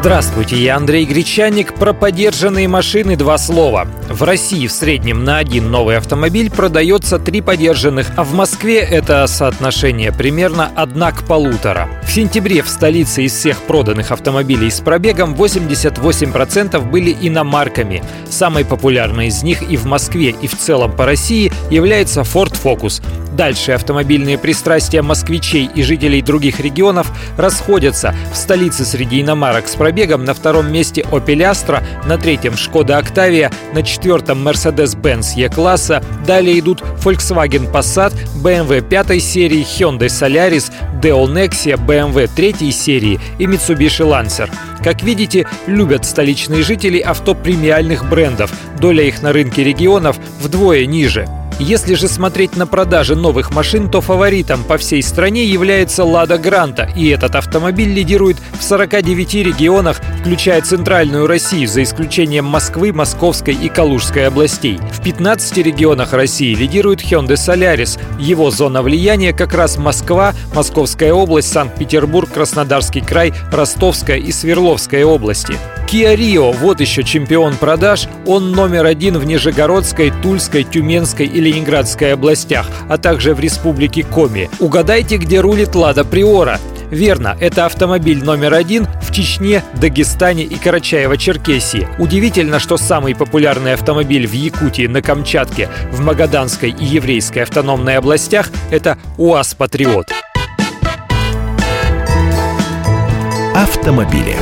Здравствуйте, я Андрей Гречаник. Про подержанные машины два слова. В России в среднем на один новый автомобиль продается три подержанных, а в Москве это соотношение примерно одна к полутора. В сентябре в столице из всех проданных автомобилей с пробегом 88% были иномарками. Самой популярной из них и в Москве, и в целом по России является Ford Focus. Дальше автомобильные пристрастия москвичей и жителей других регионов расходятся. В столице среди иномарок с пробегом на втором месте Opel Astra, на третьем Skoda Octavia, на четвертом Mercedes-Benz E-класса. Далее идут Volkswagen Passat, BMW 5 серии, Hyundai Solaris, Deo Nexia, BMW 3 серии и Mitsubishi Lancer. Как видите, любят столичные жители авто премиальных брендов. Доля их на рынке регионов вдвое ниже. Если же смотреть на продажи новых машин, то фаворитом по всей стране является «Лада Гранта», и этот автомобиль лидирует в 49 регионах, включая центральную Россию, за исключением Москвы, Московской и Калужской областей. В 15 регионах России лидирует Hyundai Solaris. Его зона влияния как раз Москва, Московская область, Санкт-Петербург, Краснодарский край, Ростовская и Свердловская области. Kia Rio – вот еще чемпион продаж. Он номер один в Нижегородской, Тульской, Тюменской и Ленинградской областях, а также в республике Коми. Угадайте, где рулит Лада Приора. Верно, это автомобиль номер один в Чечне, Дагестане и Карачаево-Черкесии. Удивительно, что самый популярный автомобиль в Якутии, на Камчатке, в Магаданской и Еврейской автономной областях – это УАЗ «Патриот». Автомобили.